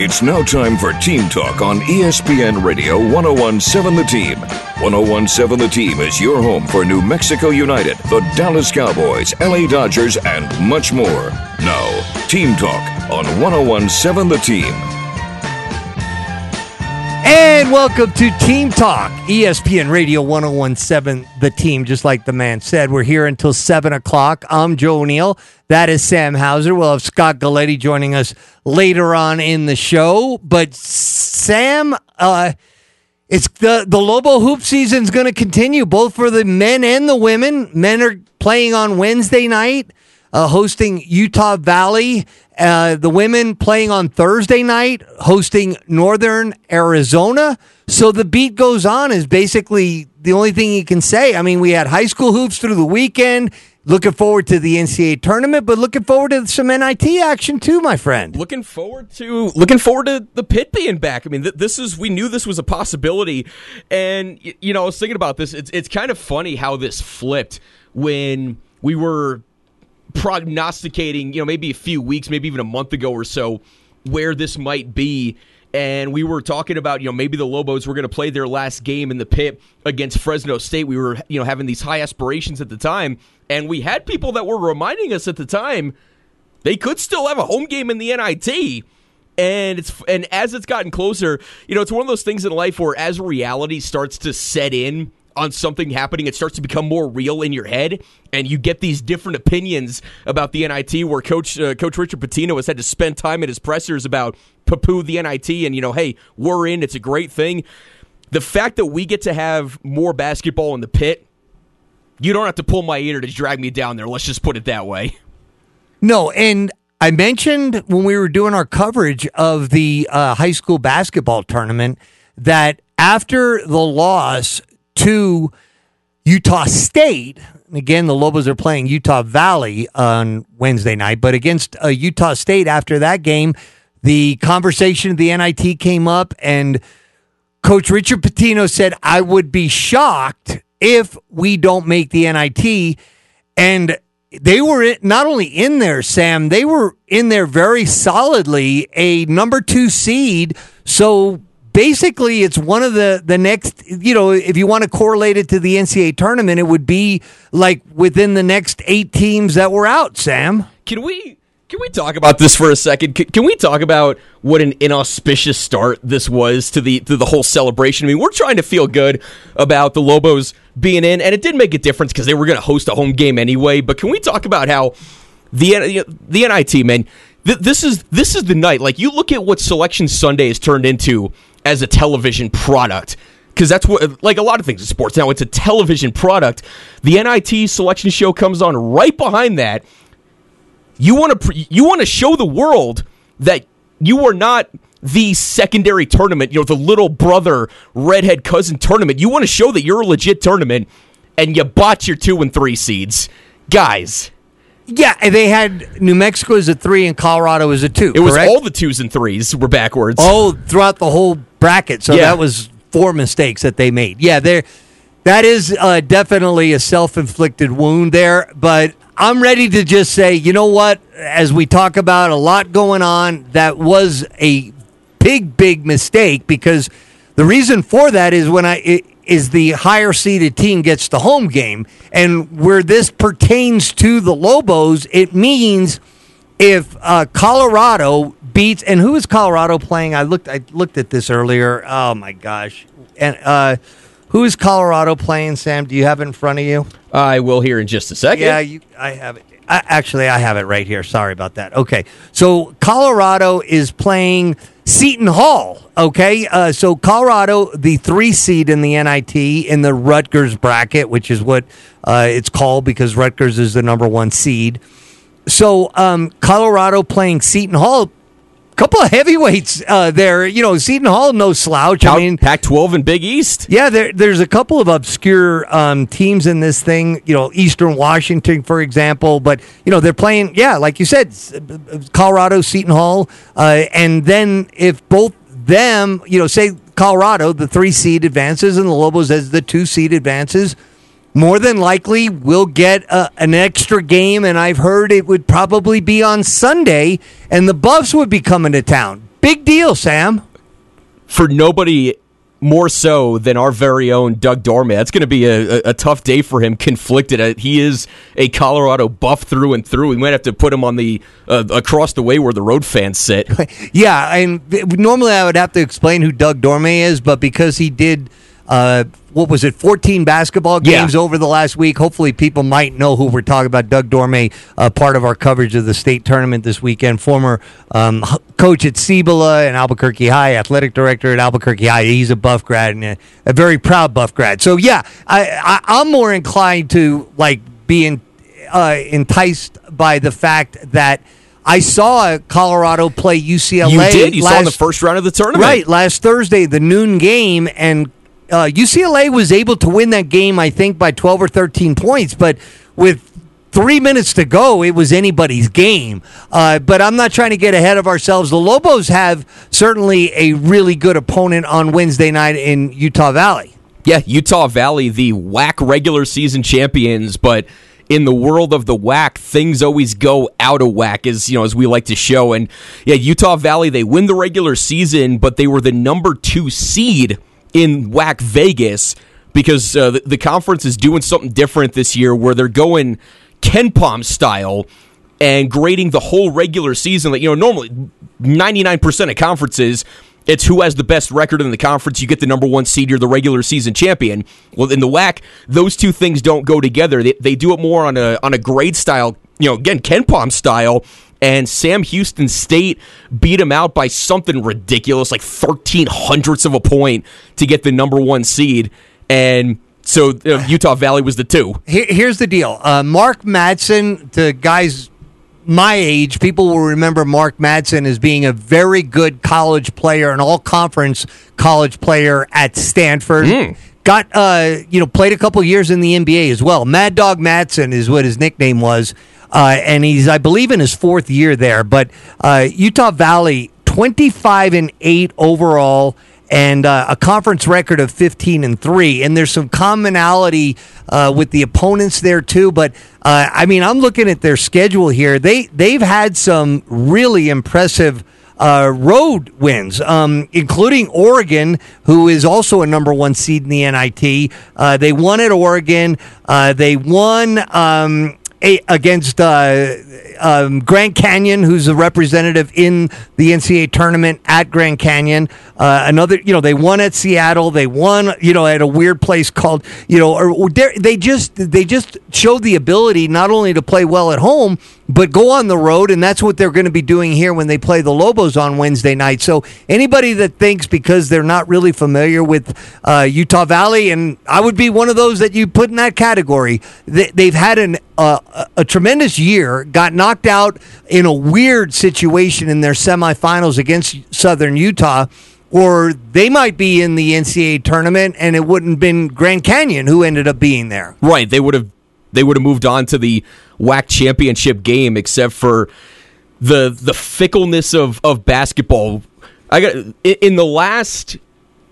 It's now time for Team Talk on ESPN Radio 1017 The Team. 1017 The Team is your home for New Mexico United, the Dallas Cowboys, LA Dodgers, and much more. Now, Team Talk on 1017 The Team. And welcome to Team Talk, ESPN Radio 1017, the team, just like the man said. We're here until 7 o'clock. I'm Joe O'Neill. That is Sam Hauser. We'll have Scott Galletti joining us later on in the show. But Sam, uh, it's the, the Lobo hoop season is going to continue, both for the men and the women. Men are playing on Wednesday night, uh, hosting Utah Valley. Uh, the women playing on Thursday night, hosting Northern Arizona. So the beat goes on is basically the only thing you can say. I mean, we had high school hoops through the weekend. Looking forward to the NCAA tournament, but looking forward to some NIT action too, my friend. looking forward to looking forward to the pit being back. I mean, th- this is we knew this was a possibility, and you know, I was thinking about this. It's it's kind of funny how this flipped when we were prognosticating, you know, maybe a few weeks, maybe even a month ago or so, where this might be. And we were talking about, you know, maybe the Lobos were going to play their last game in the pit against Fresno State. We were, you know, having these high aspirations at the time. And we had people that were reminding us at the time they could still have a home game in the NIT. And it's and as it's gotten closer, you know, it's one of those things in life where as reality starts to set in on something happening, it starts to become more real in your head, and you get these different opinions about the NIT. Where Coach uh, Coach Richard Pitino has had to spend time at his pressers about poo the NIT, and you know, hey, we're in. It's a great thing. The fact that we get to have more basketball in the pit, you don't have to pull my ear to drag me down there. Let's just put it that way. No, and I mentioned when we were doing our coverage of the uh, high school basketball tournament that after the loss to Utah State, again, the Lobos are playing Utah Valley on Wednesday night, but against uh, Utah State after that game, the conversation of the NIT came up, and Coach Richard Pitino said, I would be shocked if we don't make the NIT. And they were not only in there, Sam, they were in there very solidly, a number two seed. So basically, it's one of the, the next, you know, if you want to correlate it to the NCAA tournament, it would be like within the next eight teams that were out, Sam. Can we can we talk about this for a second? Can, can we talk about what an inauspicious start this was to the to the whole celebration? I mean, we're trying to feel good about the Lobos being in, and it did make a difference because they were going to host a home game anyway. But can we talk about how the the NIT man? th- This is this is the night. Like you look at what Selection Sunday has turned into as a television product because that's what like a lot of things in sports now it's a television product the nit selection show comes on right behind that you want to you want to show the world that you are not the secondary tournament, you know, the little brother redhead cousin tournament. You want to show that you're a legit tournament and you botch your 2 and 3 seeds. Guys, Yeah, they had New Mexico as a three and Colorado as a two. it was correct? all the 2s and 3s were backwards. Oh, throughout the whole bracket. So Yeah. that was four mistakes that they made. Yeah, there. That is uh, definitely a self-inflicted wound there. But I'm ready to just say, you know what? As we talk about a lot going on, that was a big, big mistake because the reason for that is when I. It, is the higher seeded team gets the home game. And where this pertains to the Lobos, it means if uh, Colorado beats and who is Colorado playing? I looked I looked at this earlier. Oh my gosh! And uh, who is Colorado playing? Sam, do you have it in front of you? I will here in just a second. Yeah, you, I have it. I, actually, I have it right here. Sorry about that. Okay, so Colorado is playing Seton Hall. Okay, uh, so Colorado, the three seed in the NIT in the Rutgers bracket, which is what uh, it's called because Rutgers is the number one seed. So um, Colorado playing Seton Hall. Couple of heavyweights uh, there. You know, Seton Hall, no slouch. I mean, Pac 12 and Big East. yeah, there, there's a couple of obscure um, teams in this thing. You know, Eastern Washington, for example. But you know, they're playing. Yeah, like you said, Colorado, Seton Hall, uh, and then if both them, you know, say Colorado, the three seed advances, and the Lobos as the two seed advances. More than likely, we'll get a, an extra game, and I've heard it would probably be on Sunday, and the Buffs would be coming to town. Big deal, Sam. For nobody more so than our very own Doug Dorman. That's going to be a, a, a, tough day for him. Conflicted, uh, he is a Colorado buff through and through. We might have to put him on the uh, across the way where the road fans sit. yeah, and normally I would have to explain who Doug Dorman is, but because he did uh, what was it, 14 basketball games yeah. over the last week. Hopefully, people might know who we're talking about. Doug Dorman, uh, part of our coverage of the state tournament this weekend, former um, coach at Cibola and Albuquerque High, athletic director at Albuquerque High. He's a Buff grad and a, a very proud Buff grad. So, yeah, I, I, am more inclined to like being uh, enticed by the fact that. I saw Colorado play UCLA. You did. You last, saw in the first round of the tournament, right? Last Thursday, the noon game, and uh, UCLA was able to win that game, I think, by 12 or 13 points, but with three minutes to go, it was anybody's game. Uh, but I'm not trying to get ahead of ourselves. The Lobos have certainly a really good opponent on Wednesday night in Utah Valley. Yeah, Utah Valley, the WAC regular season champions, but in the world of the WAC, things always go out of whack, as you know, as we like to show. And yeah, Utah Valley, they win the regular season, but they were the number two seed in WAC Vegas because uh, the, the, conference is doing something different this year where they're going KenPom style and grading the whole regular season. Like, you know, normally 99% of conferences, it's who has the best record in the conference. You get the number one seed, you're the regular season champion. Well, in the WAC, those two things don't go together. They, they do it more on a, on a grade style, you know, again, KenPom style and Sam Houston State beat him out by something ridiculous, like 13 hundredths of a point to get the number one seed. And so uh, Utah Valley was the two. Here's the deal uh, Mark Madsen, to guys my age, people will remember Mark Madsen as being a very good college player, an all conference college player at Stanford. Mm. Got, uh, you know, played a couple years in the NBA as well. Mad Dog Madsen is what his nickname was. Uh, and he's, I believe, in his fourth year there. But uh, Utah Valley, 25 and 8 overall and uh, a conference record of 15 and 3 and there's some commonality uh, with the opponents there too but uh, i mean i'm looking at their schedule here they they've had some really impressive uh, road wins, um, including Oregon, who is also a number one seed in the NIT. Uh, they won at Oregon. Uh, they won um, against uh, um, Grand Canyon, who's a representative in the NCAA tournament at Grand Canyon. Uh, another, you know, they won at Seattle. They won, you know, at a weird place called, you know, or, they just they just showed the ability not only to play well at home but go on the road, and that's what they're going to be doing here when they play the Lobos on Wednesday night. So anybody that thinks because they're not really familiar with uh, Utah Valley, and I would be one of those that you put in that category, they, have had an, uh, a tremendous year, got knocked out in a weird situation in their semifinals against Southern Utah or they might be in the NCAA tournament and it wouldn't have been Grand Canyon who ended up being there. Right. They would have they would have moved on to the WAC championship game, except for the the fickleness of of basketball. I got in the last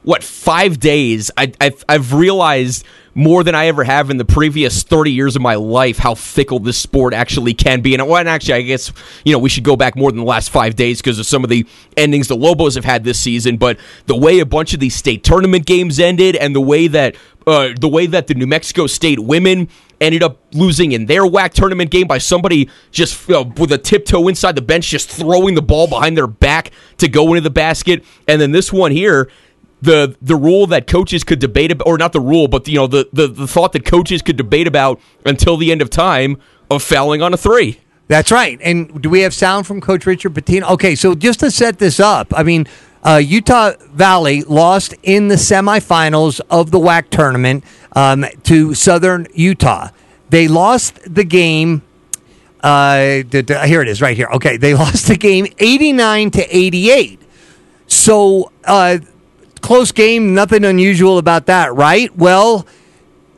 what five days. I I've, I've realized more than I ever have in the previous 30 years of my life how fickle this sport actually can be. And, well, and actually, I guess, you know, we should go back more than the last five days because of some of the endings the Lobos have had this season. But the way a bunch of these state tournament games ended and the way that uh, the way that the New Mexico State women ended up losing in their WAC tournament game by somebody just uh, with a tiptoe inside the bench, just throwing the ball behind their back to go into the basket. And then this one here, the the rule that coaches could debate about, or not the rule, but you know the, the the thought that coaches could debate about until the end of time of fouling on a three. That's right. And do we have sound from Coach Richard Pitino? Okay, so just to set this up, I mean, uh, Utah Valley lost in the semifinals of the WAC tournament um, to Southern Utah. They lost the game. Uh, here it is, right here. Okay, they lost the game eighty-nine to eighty-eight. So uh, close game, nothing unusual about that, right? Well,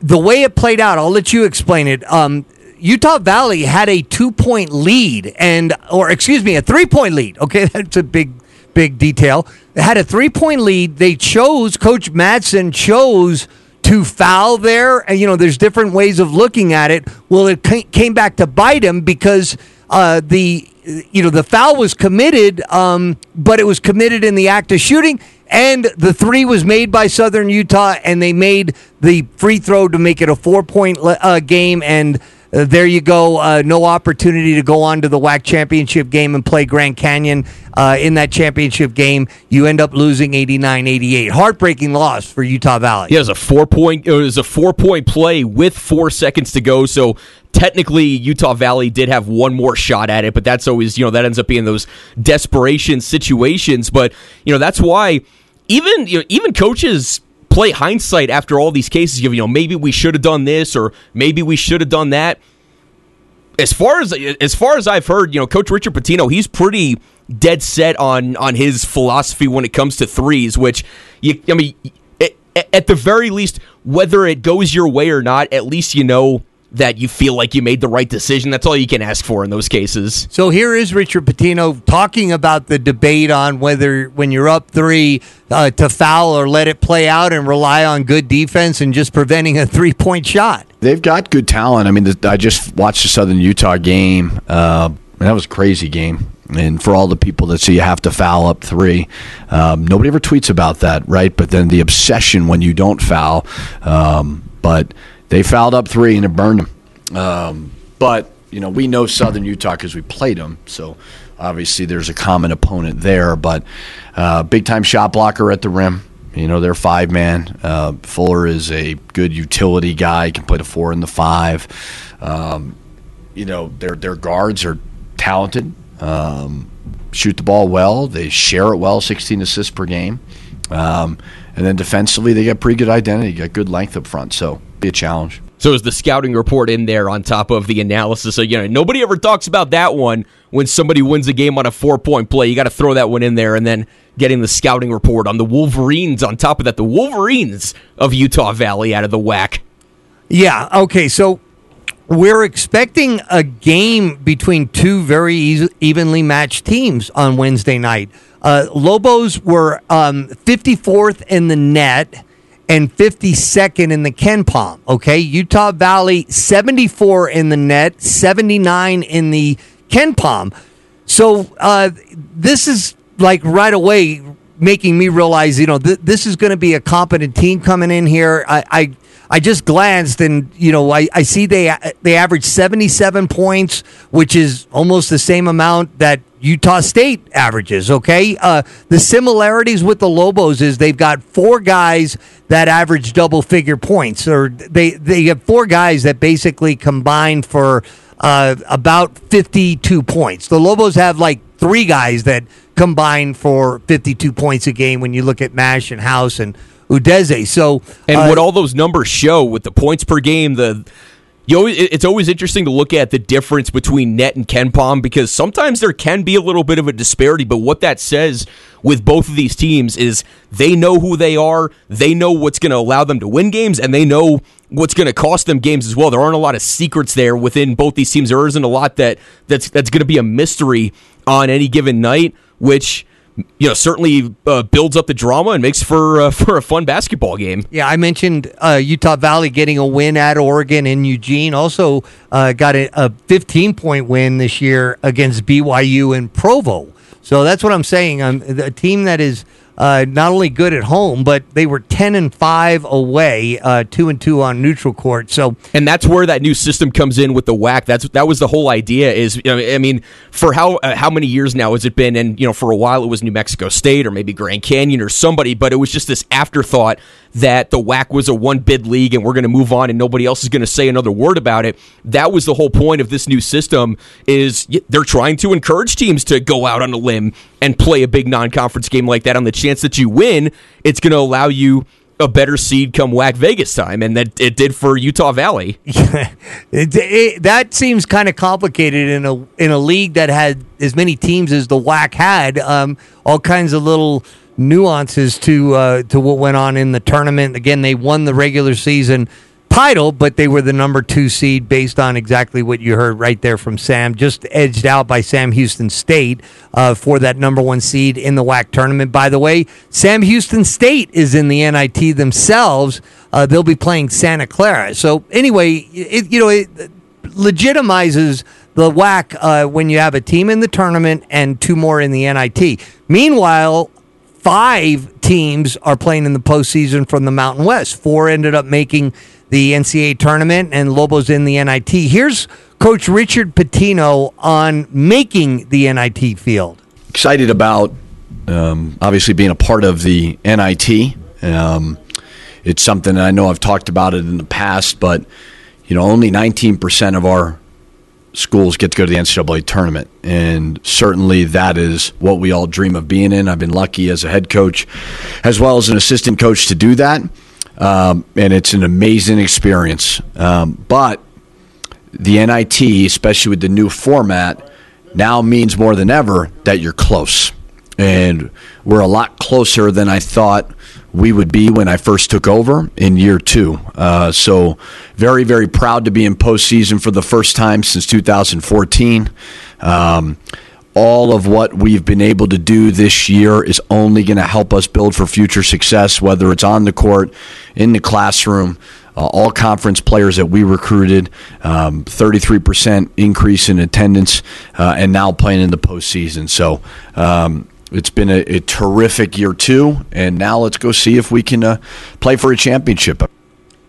the way it played out, I'll let you explain it. Um, Utah Valley had a two-point lead, and or excuse me, a three-point lead. Okay, that's a big, big detail. They had a three-point lead. They chose Coach Madsen chose to foul there. And, you know, there's different ways of looking at it. Well, it came back to bite him because uh, the you know, the foul was committed, um, but it was committed in the act of shooting. And the three was made by Southern Utah, and they made the free throw to make it a four point uh, game. And uh, there you go. Uh, no opportunity to go on to the WAC championship game and play Grand Canyon uh, in that championship game. You end up losing 89-88. Heartbreaking loss for Utah Valley. Yeah, it was a four point. It was a four point play with four seconds to go. So technically, Utah Valley did have one more shot at it, but that's always you know that ends up being those desperation situations. But you know that's why even you know, even coaches play hindsight after all these cases. You know, maybe we should have done this or maybe we should have done that. As far as as far as I've heard, you know, Coach Richard Pitino, he's pretty dead set on on his philosophy when it comes to threes. Which you, I mean, at the very least, whether it goes your way or not, at least you know that you feel like you made the right decision. That's all you can ask for in those cases. So here is Richard Pitino talking about the debate on whether when you're up three uh, to foul or let it play out and rely on good defense and just preventing a three point shot. They've got good talent. I mean, I just watched the Southern Utah game. Uh, that was a crazy game. And for all the people that say you have to foul up three, um, nobody ever tweets about that, right? But then the obsession when you don't foul. Um, but they fouled up three and it burned them. Um, but you know we know Southern Utah because we played them, so obviously there's a common opponent there. But uh, big time shot blocker at the rim. You know they're five man. Uh, Fuller is a good utility guy. Can play the four and the five. Um, you know their their guards are talented. Um, shoot the ball well. They share it well. 16 assists per game. Um, and then defensively, they got pretty good identity. Got good length up front. So be a challenge. So is the scouting report in there on top of the analysis? So, you know, nobody ever talks about that one when somebody wins a game on a four point play. You got to throw that one in there and then getting the scouting report on the Wolverines on top of that. The Wolverines of Utah Valley out of the WAC. Yeah. Okay. So we're expecting a game between two very evenly matched teams on Wednesday night. Uh, Lobos were um, 54th in the net and 52nd in the KenPom. Okay, Utah Valley 74 in the net, 79 in the KenPom. So uh, this is like right away making me realize, you know, th- this is going to be a competent team coming in here. I, I I just glanced and you know I, I see they they average 77 points, which is almost the same amount that Utah State averages. Okay, uh, the similarities with the Lobos is they've got four guys that average double figure points, or they they have four guys that basically combine for uh, about 52 points. The Lobos have like three guys that combine for 52 points a game when you look at Mash and House and Udeze. So, and uh, what all those numbers show with the points per game, the you always, it's always interesting to look at the difference between net and KenPom because sometimes there can be a little bit of a disparity. But what that says with both of these teams is they know who they are, they know what's going to allow them to win games, and they know what's going to cost them games as well. There aren't a lot of secrets there within both these teams. There isn't a lot that that's that's going to be a mystery on any given night, which you know certainly uh, builds up the drama and makes for uh, for a fun basketball game. Yeah, I mentioned uh, Utah Valley getting a win at Oregon in Eugene. Also uh, got a, a 15 point win this year against BYU in Provo. So that's what I'm saying. Um, a team that is uh, not only good at home, but they were ten and five away, uh, two and two on neutral court. So, and that's where that new system comes in with the WAC. That's that was the whole idea. Is I mean, for how uh, how many years now has it been? And you know, for a while it was New Mexico State or maybe Grand Canyon or somebody, but it was just this afterthought that the WAC was a one bid league and we're going to move on and nobody else is going to say another word about it. That was the whole point of this new system is they're trying to encourage teams to go out on a limb and play a big non-conference game like that on the chance that you win, it's going to allow you a better seed come WAC Vegas time, and that it did for Utah Valley. it, it, that seems kind of complicated in a in a league that had as many teams as the WAC had. Um, all kinds of little nuances to uh, to what went on in the tournament. Again, they won the regular season title, but they were the number two seed based on exactly what you heard right there from Sam. Just edged out by Sam Houston State uh, for that number one seed in the WAC tournament. By the way, Sam Houston State is in the NIT themselves. Uh, they'll be playing Santa Clara. So anyway, it, you know, it legitimizes the WAC uh, when you have a team in the tournament and two more in the NIT. Meanwhile, five teams are playing in the postseason from the Mountain West. Four ended up making the NCAA tournament, and Lobos in the NIT. Here's Coach Richard Pitino on making the NIT field. Excited about um, obviously being a part of the NIT. Um, it's something I know I've talked about it in the past, but you know, only 19% of our schools get to go to the NCAA tournament, and certainly that is what we all dream of being in. I've been lucky as a head coach, as well as an assistant coach, to do that, um, and it's an amazing experience. Um, but the NIT, especially with the new format, now means more than ever that you're close. And we're a lot closer than I thought we would be when I first took over in year two. Uh, so, very, very proud to be in postseason for the first time since 2014. Um, all of what we've been able to do this year is only going to help us build for future success, whether it's on the court, in the classroom. Uh, all conference players that we recruited, um, 33% increase in attendance, uh, and now playing in the postseason. So, um, it's been a, a, terrific year too, and now let's go see if we can uh, play for a championship.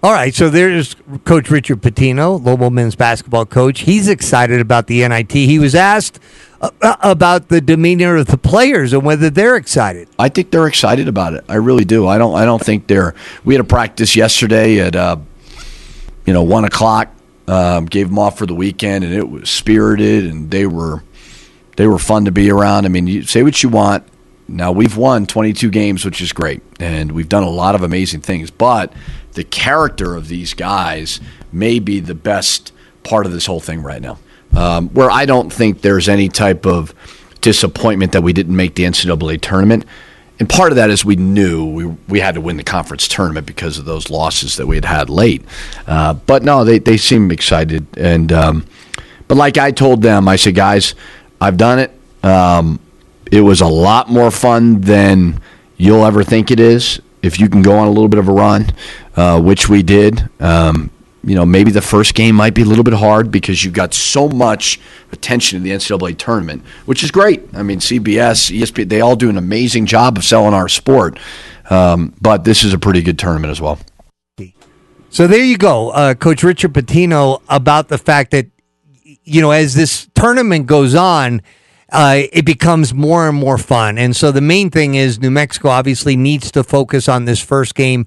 All right, so there's Coach Richard Pitino, Lobo men's basketball coach. He's excited about the NIT. He was asked uh, uh, about the demeanor of the players and whether they're excited. I think they're excited about it. I really do. I don't. I don't think they're. We had a practice yesterday at, uh, you know, one o'clock. Um, gave them off for the weekend, and it was spirited, and they were they were fun to be around. I mean, you say what you want. Now we've won 22 games, which is great, and we've done a lot of amazing things. But the character of these guys may be the best part of this whole thing right now. Um, where I don't think there's any type of disappointment that we didn't make the NCAA tournament. And part of that is we knew we, we had to win the conference tournament because of those losses that we had had late. Uh, but no, they, they seem excited. And um, but like I told them, I said, guys, I've done it. Um, it was a lot more fun than you'll ever think it is if you can go on a little bit of a run, uh, which we did. Um, you know, maybe the first game might be a little bit hard because you got so much attention in the NCAA tournament, which is great. I mean, CBS, ESPN, they all do an amazing job of selling our sport. Um, but this is a pretty good tournament as well. So there you go, uh, Coach Richard Pitino, about the fact that you know, as this tournament goes on, uh, it becomes more and more fun. And so the main thing is New Mexico obviously needs to focus on this first game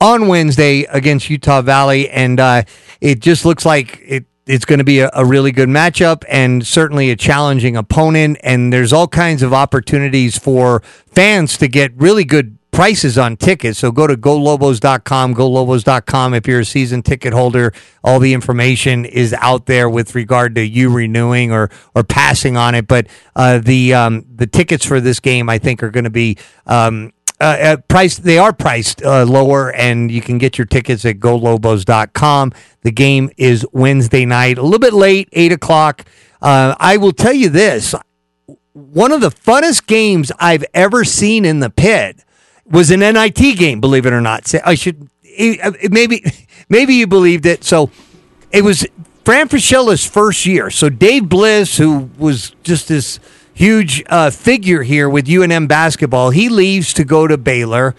on Wednesday against Utah Valley, and uh, it just looks like it. It's going to be a, a really good matchup and certainly a challenging opponent. And there's all kinds of opportunities for fans to get really good prices on tickets. So go to golobos.com, golobos.com. If you're a season ticket holder, all the information is out there with regard to you renewing or, or passing on it. But uh, the um, the tickets for this game, I think, are going to be um, uh, priced. They are priced uh, lower, and you can get your tickets at golobos.com. The game is Wednesday night, a little bit late, eight o'clock. Uh, I will tell you this: one of the funnest games I've ever seen in the pit was an NIT game, believe it or not. I should maybe maybe you believed it. So it was Fran Fraschilla's first year. So Dave Bliss, who was just this huge uh, figure here with UNM basketball, he leaves to go to Baylor.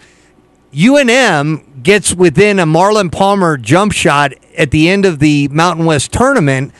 UNM gets within a Marlon Parmer jump shot at the end of the Mountain West tournament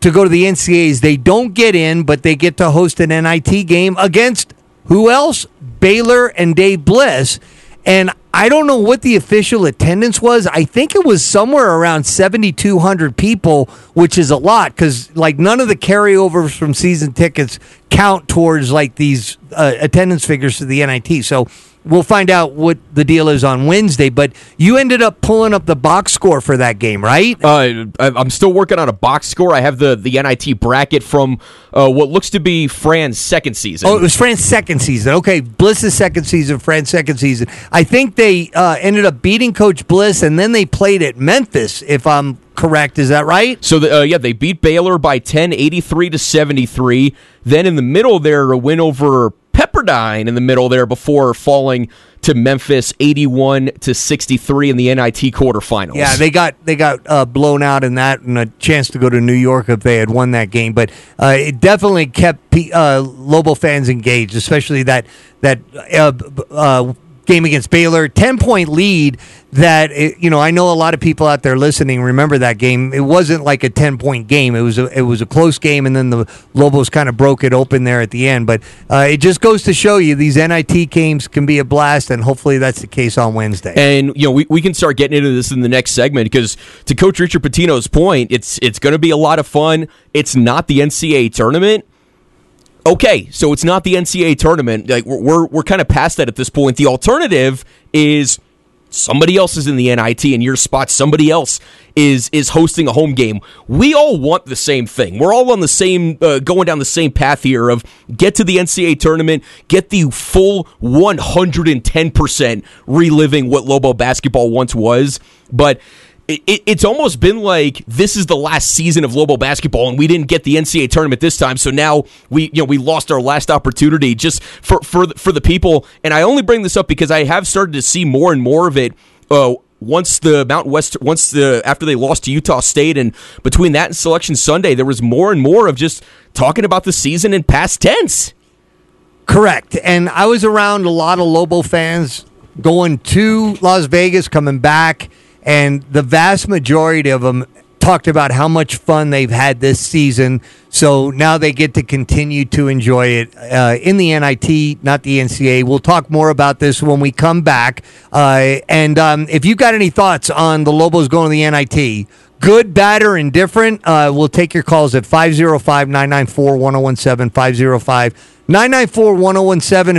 to go to the NCAAs. They don't get in, but they get to host an NIT game against who else? Baylor and Dave Bliss. And I don't know what the official attendance was. I think it was somewhere around 7,200 people, which is a lot because, like, none of the carryovers from season tickets count towards, like, these uh, attendance figures to the NIT. So we'll find out what the deal is on Wednesday. But you ended up pulling up the box score for that game, right? Uh, I'm still working on a box score. I have the the NIT bracket from uh, what looks to be Fran's second season. Oh, it was Fran's second season. Okay, Bliss's second season, Fran's second season. I think they uh, ended up beating Coach Bliss, and then they played at Memphis. If I'm correct. Is that right? So, the, uh, yeah, they beat Baylor by 10, 83 to 73. Then in the middle there, a win over Pepperdine in the middle there before falling to Memphis 81 to 63 in the NIT quarterfinals. Yeah, they got they got uh, blown out in that, and a chance to go to New York if they had won that game. But uh, it definitely kept P- uh, Lobo fans engaged, especially that that uh, uh, game against Baylor, ten point lead. That it, you know, I know a lot of people out there listening remember that game. It wasn't like a ten point game. It was a, it was a close game, and then the Lobos kind of broke it open there at the end. But uh, it just goes to show you these NIT games can be a blast, and hopefully that's the case on Wednesday. And you know, we, we can start getting into this in the next segment because to Coach Richard Pitino's point, it's it's going to be a lot of fun. It's not the NCAA tournament. Okay, so it's not the NCAA tournament. Like we're we're, we're kind of past that at this point. The alternative is somebody else is in the NIT in your spot. Somebody else is is hosting a home game. We all want the same thing. We're all on the same uh, going down the same path here of get to the NCAA tournament, get the full 110% reliving what Lobo basketball once was, but it, it's almost been like this is the last season of Lobo basketball, and we didn't get the NCAA tournament this time. So now we, you know, we lost our last opportunity just for for for the people. And I only bring this up because I have started to see more and more of it. Uh, once the Mountain West, once the after they lost to Utah State, and between that and Selection Sunday, there was more and more of just talking about the season in past tense. Correct. And I was around a lot of Lobo fans going to Las Vegas, coming back and the vast majority of them talked about how much fun they've had this season. So now they get to continue to enjoy it uh, in the NIT, not the NCA. We'll talk more about this when we come back. Uh, and um, if you've got any thoughts on the Lobos going to the NIT, good, bad, or indifferent, uh, we'll take your calls at 505 994 1017. 505 994 1017.